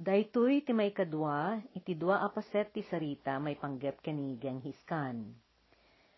Daytoy ti may kadwa, iti dua apaset ti sarita may panggep kanigeng hiskan.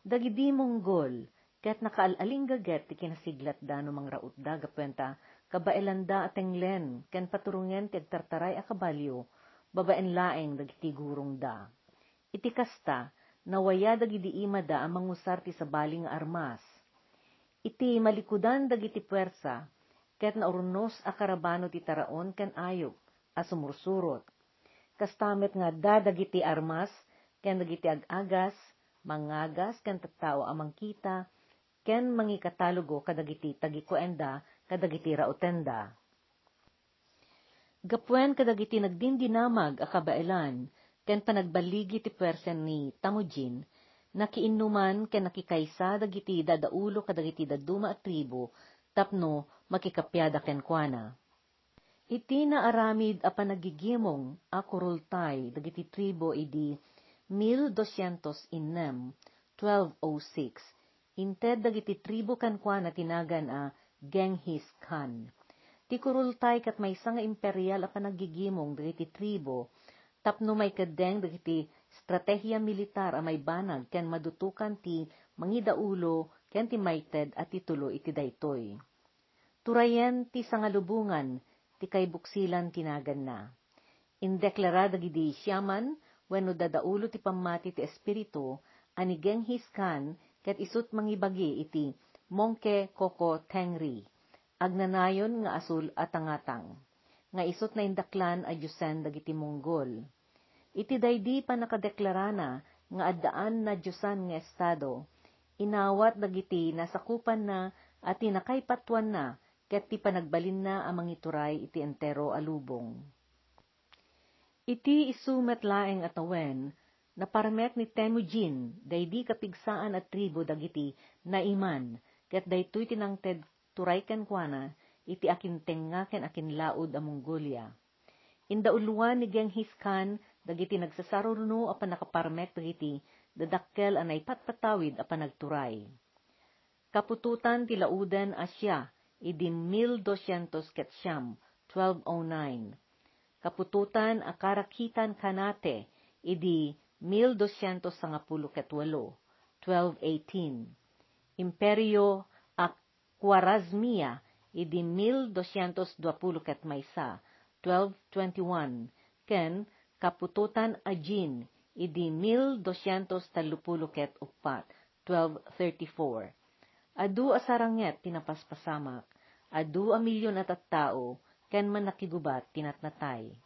Dagidi monggol, ket nakaalaling gaget ti kinasiglat da no mangraot da gapwenta kabaelanda atenglen ken paturungen ti agtartaray a kabalyo, babaen laeng dagiti gurong da. Iti kasta, nawaya dagidi ima da ang mangusar ti sabaling armas. Iti malikudan dagiti puwersa, ket naurnos a karabano ti taraon ken ayok, a sumursurot. Kastamet nga dadagiti armas, ken dagiti agagas, mangagas, ken tattao amang kita, ken mangikatalogo kadagiti tagikuenda, kadagiti rautenda. Gapwen kadagiti nagdindinamag a kabailan, ken panagbaligi ti pwersen ni Tamujin, nakiinuman ken nakikaysa dagiti dadaulo kadagiti daduma at tribo, tapno makikapyada ken kuana. Iti naaramid a panagigimong a kurultay dagiti tribo idi 1206, 1206. Inted dagiti tribo kankwa na tinagan a Genghis Khan. Ti kurultay kat may nga imperial a panagigimong dagiti tribo tapno may kadeng dagiti stratehiya militar a may banag ken madutukan ti mangidaulo ken ti mayted at titulo iti daytoy. Turayen ti sangalubungan ti kay buksilan tinagan na. Indeklarada gidi siyaman, wenno dadaulo ti pamati ti espiritu, ani Genghis Khan, ket isut mangibagi iti Mongke Koko Tengri, agnanayon nga asul at tangatang, nga isut na indaklan a Diyosen dagiti Monggol. Iti daydi pa nakadeklarana nga addaan na Diyosan nga estado, inawat dagiti nasakupan na at tinakaypatuan na ket ti panagbalin na amang ituray iti entero alubong. Iti isumet laeng atawen, naparamek ni Temujin, daydi kapigsaan at tribo dagiti naiman, ket daytoy tinangted turay ken kuana, iti akintenga ken akinlaod a Mongolia. Indauluan ni Genghis Khan, dagiti nagsasaruno a panakaparmek dagiti dadakkel anay patpatawid a panagturay. Kapututan ti lauden asya, idi 1200 ketsyam, 1209. Kapututan a karakitan kanate, idi 1210 ketwalo, 1218. Imperyo a Khwarazmia, idi 1220 ket maysa, 1221. Ken Kapututan a Jin, idi 1230 ket upat, 1234 Adu asaranget tinapaspasamak, adu a at at tao, ken man nakigubat tinatnatay.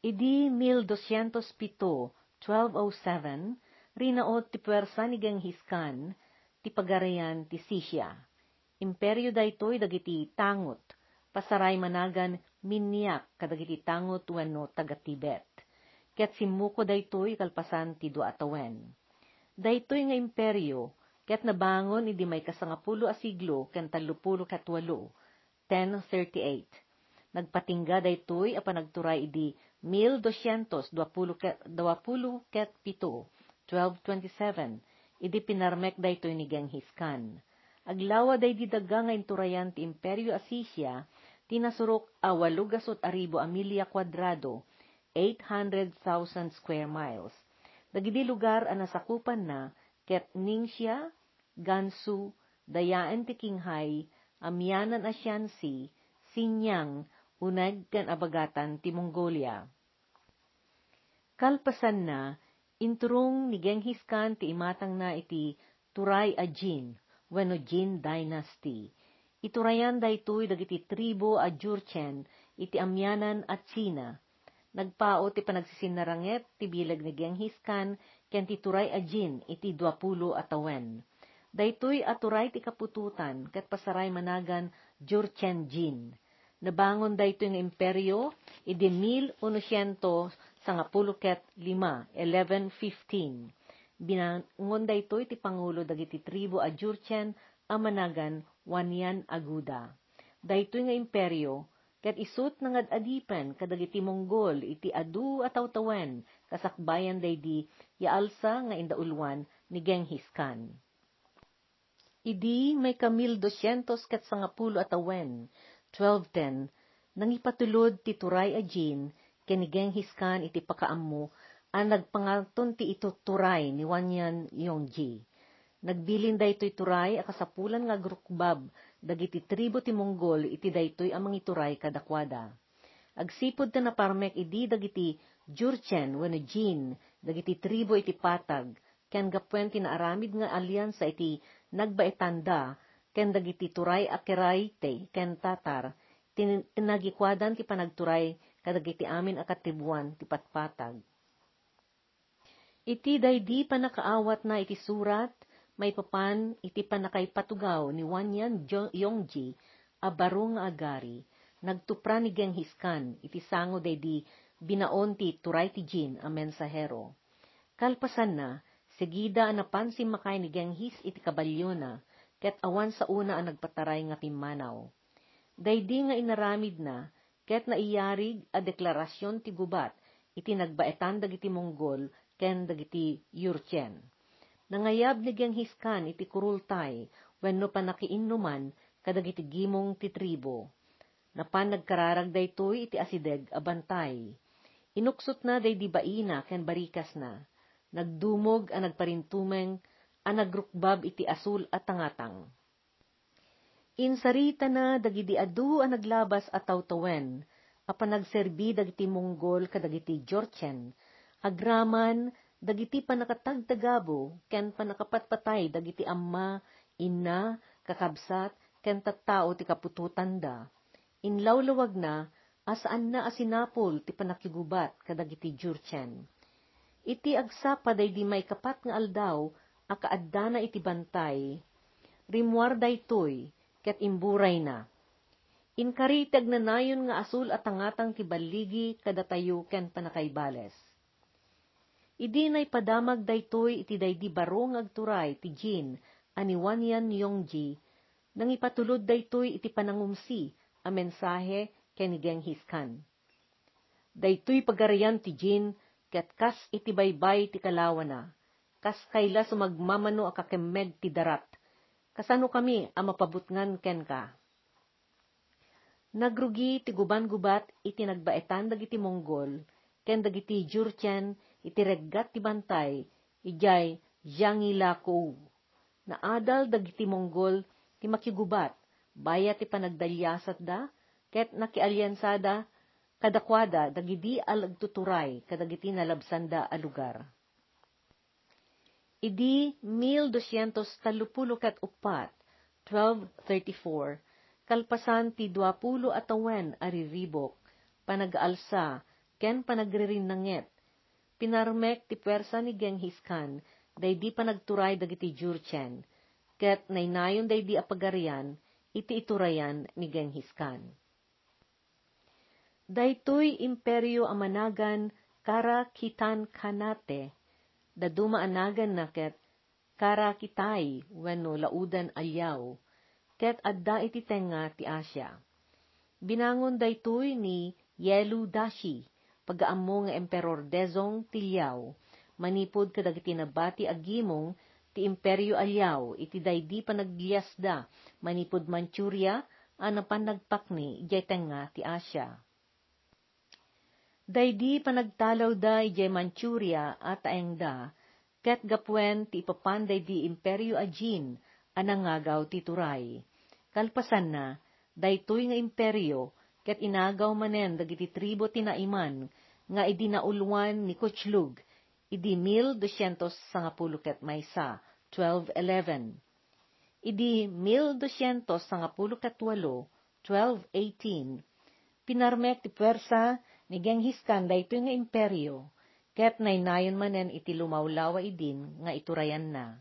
Idi 1207, 1207, rinaot ti puwersa ni Genghis ti pagarayan ti Sisya. Imperyo daytoy dagiti tangot, pasaray managan minyak kadagiti tangot wenno taga Tibet. Ket simuko daytoy kalpasan ti duatawen. Daytoy nga imperyo, Ket nabangon idi may kasangapulo a siglo ken tallupulo ket walo, 1038. Nagpatingga daytoy a panagturay idi 1220 ket pito, 1227. Idi pinarmek daytoy ni Genghis. Aglawa day didaga nga inturayan ti Imperyo Asisya, tinasurok a walugasot aribo a milya kwadrado, 800,000 square miles. Dagidi lugar a nasakupan na, ket Ningxia, Gansu, Dayaen ti Kinghay, Amyanan a Shanxi, Sinyang, Unag kan abagatan ti Mongolia. Kalpasan na, inturong ni Genghis Khan ti imatang na iti Turay a Jin, wenno Jin Dynasty. Iturayan daytoy dagiti tribo a Jurchen, iti amyanan at China. Nagpao ti panagsisinaranget ti bilag ni Genghis Khan ken ti Turay a Jin iti duapulo atawen. Daytoy aturay ti kapututan ket pasaray managan Jurchenjin. Nabangon daytoy nga imperyo idi 1900 sangapulo ket lima, 1115. Binangon daytoy ti pangulo dagiti tribo a Jurchen a managan Wanyan Aguda. Daytoy nga imperyo ket isut nga adipen kadagiti Monggol iti adu at tawtawen kasakbayan daydi yaalsa nga indaulwan ni Genghis Khan. Idi may kamil 200 ket sangapulo at awen, 1210, Nangipatulod ti turay a Jin, kenigeng hiskan iti pakaammo, ang nagpangalton ti ito turay ni Wanyan Yongji. Nagbilin daytoy turay a kasapulan nga grukbab, dagiti tribo ti Mongol iti daytoy amang ituray kadakwada. Agsipod ta naparmek idi dagiti Jurchen wenno Jin, dagiti tribo iti patag, ken gapwen tinaaramid nga alyansa iti nagbaetanda, ken dagiti turay akiray te, ken tatar, tinagikwadan ti panagturay kadagiti amin akatibuan ti patpatag. Iti daydi panakaawat na iti surat, may papan iti panakaipatugaw ni Wanyan Yongji, a barong nga agari, nagtupra ni Genghiskan, iti sango daydi binaon ti turay ti Jin a mensahero. Kalpasan na, segida napansin makay ni Genghis iti kabalyo na, ket awan sa una ang nagpataray nga pimanaw Daydi nga inaramid na, ket naiyarig a deklarasyon ti gubat, iti nagbaetan dagiti Mongol, ken dagiti Yurchen. Nangayab ni Genghis Khan iti kurultay, wenno pa nakiinnuman, kadagiti gimong ti tribo. Napan nagkararag daytoy iti asideg abantay. Inuksot na day di baina ken barikas na. Nagdumog a nagparintumeng a nagrukbab iti asul at tangatang. Insarita na dagidi adu a naglabas at tawtawen, apan nagserbi dagiti Mongol kadagiti Jorchen, agraman dagiti panakatagtagabo, ken panakapatpatay dagiti amma, inna, kakabsat, ken tattao ti kapututanda. Inlawlawag na, asaan na asinapol ti panakigubat kadagiti Jurchen. Iti agsapa day di may kapat nga aldaw, akaadda na iti bantay, rimwar daytoy, ket imburay na. Inkaritag na nayon nga asul at tangatang kibaligi kadatayo ken panakaybales. Idi nay padamag daytoy iti daydi barong agturay ti Jin ani Wanyan Yongji nang ipatulod daytoy iti panangumsi a mensahe ken Genghis Khan. Daytoy pagarian ti Jin ket kas iti baybay ti kalawana, kas kayla sumagmamano a kakemeg ti darat, kasano kami ang mapabutngan ken ka. Nagrugi ti guban-gubat iti nagbaetan dagiti Mongol, ken dagiti Jurchen iti reggat ti bantay, ijay Jangilako. Naadal dagiti Mongol ti makigubat, baya ti panagdalyasat da, ket nakialyansada, kadakwada dagidi alagtuturay kadagiti nalabsanda a lugar. Idi 1234, 1234, kalpasan ti 20 atawen ariribok, panag-alsa, ken panagririnanget, pinarmek ti pwersa ni Genghis Khan, daydi panagturay dagiti Jurchen, ket naynayon daydi apagarian, iti iturayan ni Genghis Khan. Daytoy imperyo amanagan kara kitan kanate, daduma anagan na ket kara kitay wenno laudan alyaw, ket adda iti tenga ti Asya. Binangon daytoy ni Yelu Dashi, pagaammo nga Emperor Dezong Tilyaw, manipod kadagiti nabati agimong ti Imperyo Alyaw, iti daydi panagliyasda, manipod Manchuria, ano pan nagpakni, ijay tenga ti Asya. Daydi panagtalaw da ijay Manchuria at aengda, ket gapwen ti ipapanday di imperyo a Jin, anangagaw ti Turay. Kalpasan na, daytoy nga imperyo, ket inagaw manen dagiti tribo ti naiman, nga idinaulwan ni Kuchlug, idi 1200 sangapulo ket maysa, 1211. Idi 1200 sangapulo ket walo, 1218, pinarmek ti pwersa ni Genghis Khan daytoy nga imperyo, ket naynayon manen iti lumawlawa idin nga iturayan na.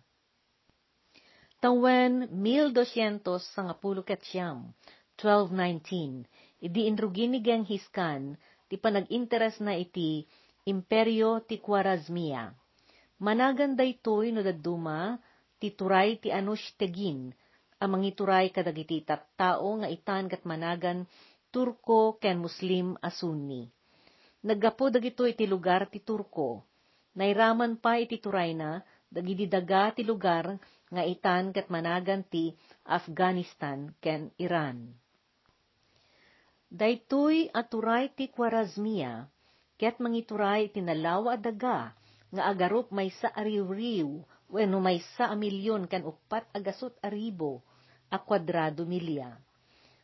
Tawen 1200 sangapulo ket siyam, 1219, idi inrugi ni Genghis Khan, ti panag-interes na iti imperyo ti Khwarazmia. Managan daytoy no daduma, ti turay ti Anush Tegin, amang ituray kadagiti tattao nga itan kat managan Turko ken Muslim a Sunni. Naggapo dagito iti lugar ti Turko. Nairaman pa iti turay na, dagiti daga ti lugar nga itan kat managan ti Afghanistan ken Iran. Daytoy aturay ti Kwarazmia, ket mangituray tinalawa daga, nga agarup may sa ariw-riw, weno may sa a milyon kan upat agasot aribo, a kwadrado milya.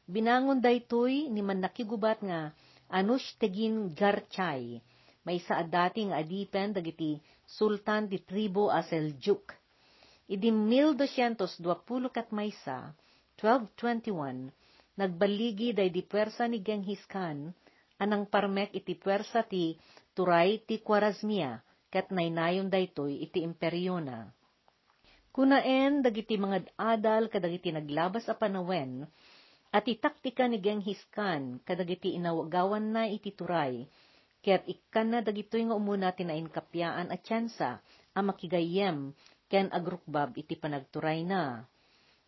Binangon daytoy ni man nakigubat nga anush tegin garchay, may sa adati nga adipen dagiti sultan ti tribo a Seljuk. Idi 1220 kat maysa, 1221, nagbaligi day di pwersa ni Genghis Khan, anang parmek iti pwersa ti Turay ti Kwarazmia, ket naynayon daytoy iti imperyo na. Kunaen dagiti mga adal kadagiti naglabas a panawen, at itaktika ni Genghis Khan kadagiti inawagawan na iti Turay, ket ikkan na dagitoy nga umuna tinain kapyaan at tsansa, a makigayem, ken agrukbab iti panagturay na.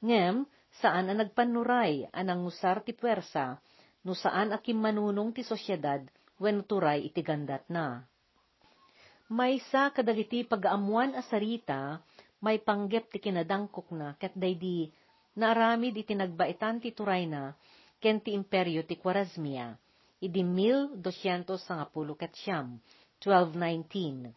Ngem, saan ang nagpanuray anang ngusar ti puwersa, no saan akim manunong ti sosyedad, wen turay iti gandat na. May sa kadagiti pagaamuan a sarita, may panggep ti kinadangkok na, ket daydi naaramid iti nagbaitan ti turay na, ken ti imperyo ti Kwarazmia, idi 1200 ket siyam, 1219.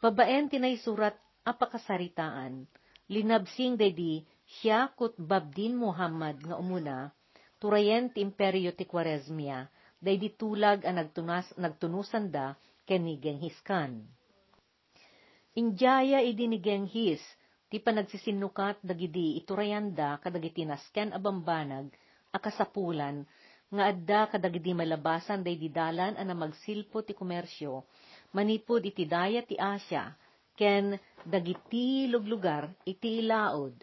Babaen tinay surat apakasaritaan, linabsing daydi siya kut Babdin Muhammad nga umuna, turayen ti imperyo ti Quaresmia, day tulag ang nagtunas, nagtunusan da ken ni Genghis Khan. Injaya idi ni Genghis, ti panagsisinukat dagidi iturayanda kadagiti nasken abambanag, akasapulan, nga adda kadagidi malabasan day didalan ana magsilpo ti komersyo, manipod iti daya ti Asya, ken dagiti luglugar iti ilaod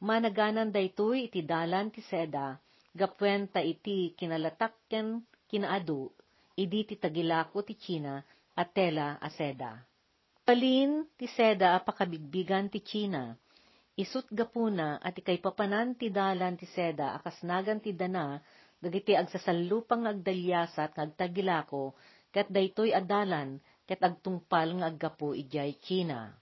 managanan daytoy iti dalan ti seda, gapwen ta iti kinalatakken kinaadu, idi ti tagilako ti China at tela a seda. Palin ti seda apakabigbigan ti China, isut gapuna at ikay papanan ti dalan ti seda akasnagan ti dana, dagiti agsasalupang agdalyasat ng agtagilako, kat daytoy adalan, ket agtungpal nga aggapo ijay China.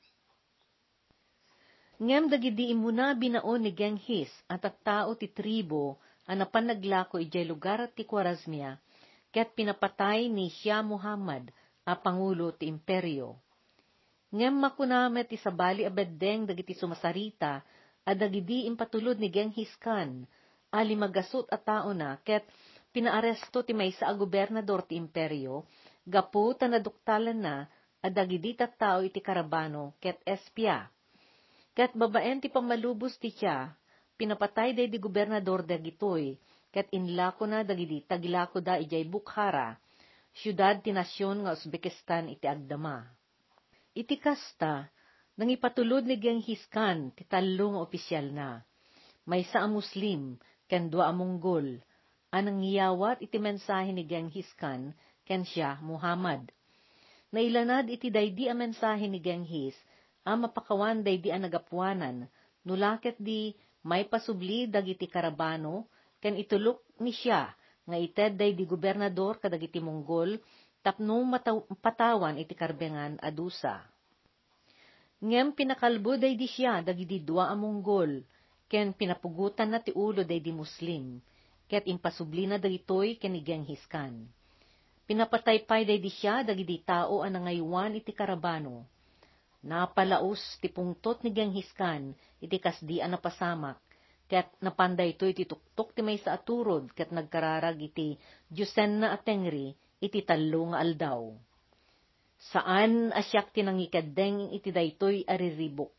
Ngem dagidi imuna binaon ni Genghis at at tao ti tribo ang napanaglako ijay lugar ti Kwarazmia, ket pinapatay ni Shah Muhammad a pangulo ti imperyo. Ngem makunamet ti sabali a beddeng dagiti sumasarita a dagidi impatulod ni Genghis Khan, ali magasot a tao na ket pinaaresto ti maysa a gobernador ti imperyo, gapu ta naduktalan na a dagidi tao iti karabano ket espya Kat babaen ti pamalubos ti siya, pinapatay day di gobernador dagitoy, kat inlako na dagidi tagilako da ijay Bukhara, syudad ti nasyon nga Uzbekistan iti agdama. Iti kasta, nang ipatulod ni Genghis Khan ti opisyal na. May sa a Muslim, ken dua a Mongol, anang ngiyawat iti mensahe ni Genghis Khan, ken siya Muhammad. Nailanad iti daydi a mensahe ni Genghis, a mapakawan day di nagapuanan, nulakit di may pasubli dagiti karabano, ken itulok ni siya, nga ited day di gobernador kadagiti Monggol, tapno patawan iti karbengan adusa. Ngem pinakalbo day di siya dagiti dua a Monggol, ken pinapugutan na ti ulo day di Muslim, ket impasubli na dagitoy ken ni Genghis Khan. Pinapataypay day di siya dagiti tao ang nangaywan iti karabano, Napalaos ti pungtot ni Genghis Khan, iti kasdian na pasamak, ket napanday to iti tuktok ti may sa aturod, ket nagkararag iti Diyosen na atengri, iti talo nga aldaw. Saan asyak tinangikadeng iti daytoy ariribok,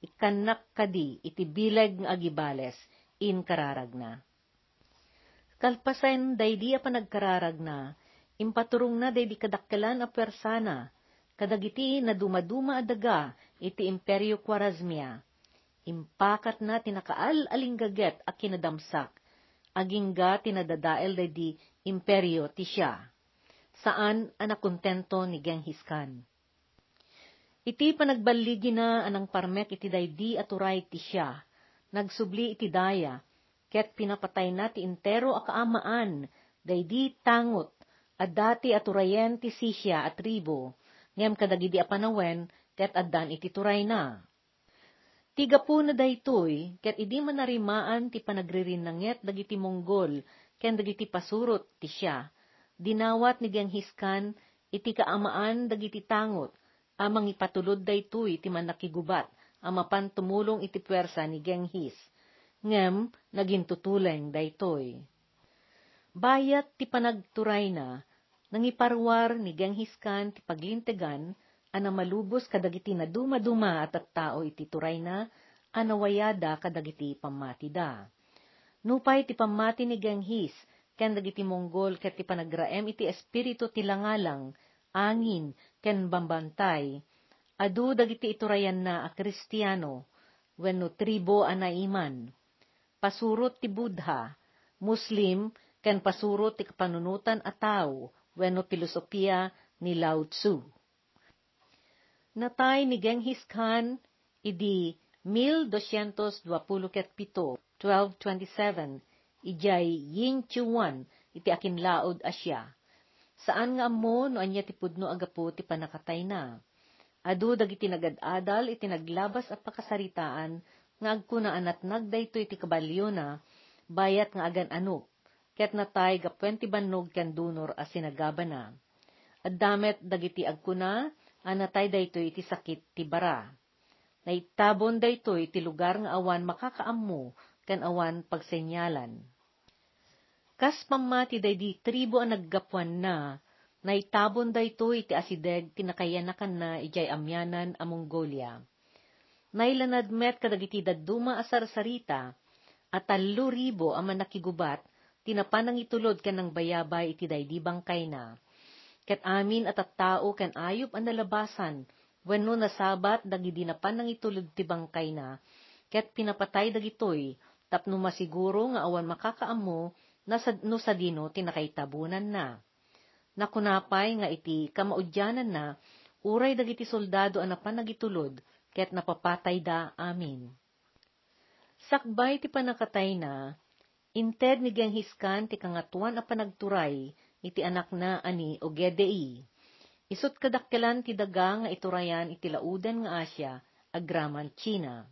ikanak kadi iti bilag nga agibales, in na. Kalpasen daydi a panagkararag na, impaturong na daydi kadakkelan a persana, kadagiti na dumaduma adaga iti imperyo Kwarazmia. Impakat na tinakaal alinggaget a kinadamsak, agingga tinadadael di imperyo ti siya. Saan anakontento ni Genghis. Iti panagbaligi na anang parmek iti daydi aturay ti siya, nagsubli iti daya, ket pinapatay na ti intero a kaamaan, daydi tangot, at dati aturayen ti sisya at tribo, ngem kadagidi a panawen, ket addan iti turay na. Tiga po na daytoy, ket idi manarimaan ti panagririnanget dagiti Monggol, ken dagiti pasurot ti siya. Dinawat ni Genghiskan iti kaamaan dagiti tangot, amang ipatulod daytoy iti manakigubat, amapan tumulong iti pwersa ni Genghis. Ngem, naging tutuleng daytoy. Bayat ti panagturay na, nangiparwar ni Genghis Khan ti paglintegan, ana malubos kadagiti na dumaduma at at tao iti turay na, anawayada kadagiti pamatida. Nupay ti pamati ni Genghis, ken dagiti Mongol ket ti panagraem iti espiritu ti langalang, angin, ken bambantay, adu dagiti iturayan na a Kristiyano, wenno tribo anaiman, pasurot ti Buddha, Muslim, ken pasurot ti kapanunutan a tao, wenno filosofiya ni Lao Tzu. Natay ni Genghis Khan, idi 1227, 1227, ijay Yin Chuan, iti akin laod asya. Saan nga mo no anya ti pudno agapo ti panakatay na. Adu dagiti nagadadal iti naglabas at pakasaritaan nga agkuna anat nagdayto iti kabalyo na, bayat nga agan anok, ket natay gapwen ti bannog ken dunor as sinagaba na. At damet dagiti agkuna, anatay dayto iti sakit ti bara. Naitabon dayto iti lugar nga awan makakaammo, ken awan pagsenyalan. Kas pamati day di tribo ang naggapuan na, naitabon dayto iti asideg tinakayanakan na ijay amyanan a Mongolia. Nailanad met kadagiti dadduma asar sarita, at talo ribo ang manakigubat, tinapanang itulod ka ng bayabay iti daydi bangkay na. Ket amin at at tao kan ayop ang nalabasan, wenno nasabat dagidi na panang itulod ti bangkay na, ket pinapatay dagitoy, tapno masiguro nga awan makakaamo, no sa dino tinakaitabunan na. Nakunapay nga iti kamaudyanan na, uray dagiti soldado ang napanagitulod, ket napapatay da amin. Sakbay ti panakatay na, inted ni Genghis ti kangatuan a panagturay, iti anak na ani o Gedei. Isot kadakkelan ti daga nga iturayan iti laudan nga Asya, agraman China.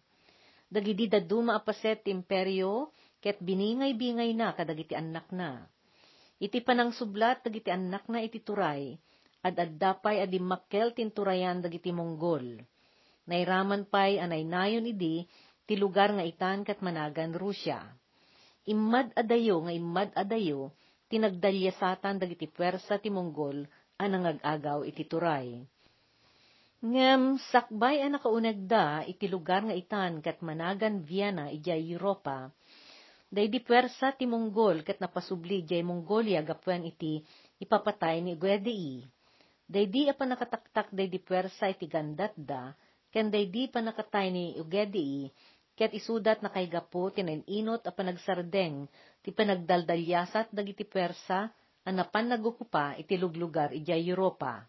Dagidi daduma apaset ti imperyo, ket biningay-bingay na kadagiti anak na. Iti panang sublat dagiti anak na iti turay, ad addapay adi makkel tinturayan dagiti Monggol Nairaman pay anay nayon idi, ti lugar nga itan kat managan Rusya. Imad adayo nga imad adayo, tinagdalyasatan dagiti pwersa ti Monggol anang agagaw iti turay. Ngem, sakbay ang iti lugar nga itan kat managan Vienna ijay Europa, day di pwersa ti Monggol kat napasubli jay Mongolia gapwen iti ipapatay ni Gwedei. Day di apa nakataktak day di pwersa iti gandatda, ken di pa nakatay ni Ugedi, ket isudat na kay gapo tinaninot a panagsardeng, ti panagdaldalyasat dagiti persa, anapan nagukupa iti luglugar ijay Europa.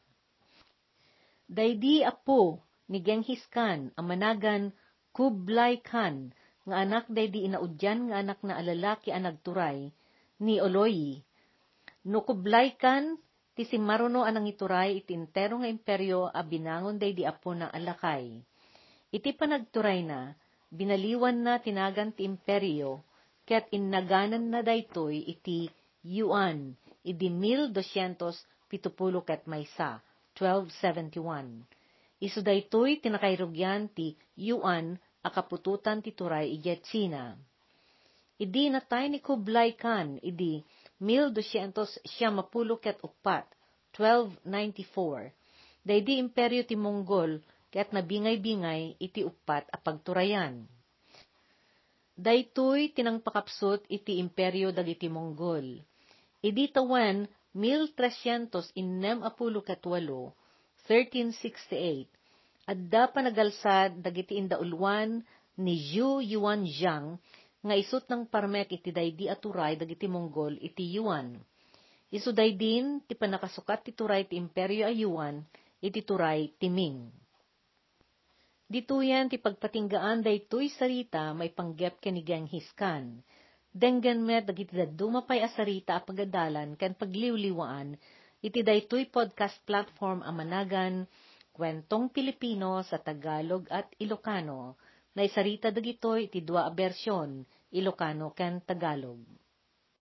Daydi apo ni Genghis Khan ang managan Kublai Khan, nga anak daydi inaudyan nga anak na alalaki ang nagturay, ni Oloyi. No Kublai Khan, Ti si maruno anang ituray iti entero nga imperyo a binangon day di apo na alakay. Iti panagturay na, binaliwan na tinagan ti imperyo, ket innaganan na daytoy iti Yuan, idi 1270 ket maysa, 1271. Isu daytoy tinakairugyan ti Yuan akapututan ti turay ijet China. Idi natay ni Kublai Khan, idi 1200 ket upat, 1294. Daydi imperyo ti Mongol, ket nabingay-bingay iti upat a pagturayan. Daytoy tinangpakapsot iti imperyo dagiti Mongol. Idi tawan 1300 innem apulo katwalo, 1368, adda panagalsad dagiti indaulwan ni Zhu Yuanzhang nga isut ng parmek iti daydi aturay dagiti Mongol iti Yuan. Isu din ti panakasukat ti turay ti imperyo a Yuan iti turay ti Ming. Dituyan ti pagpatinggaan daytoy sarita may panggep ken ni Genghis Khan. Denggan met dagiti daduma pay asarita a pagadalan ken pagliwliwaan iti daytoy podcast platform a managan Kwentong Pilipino sa Tagalog at Ilocano Naisarita dagitoy iti dua a bersyon, Ilocano ken Tagalog.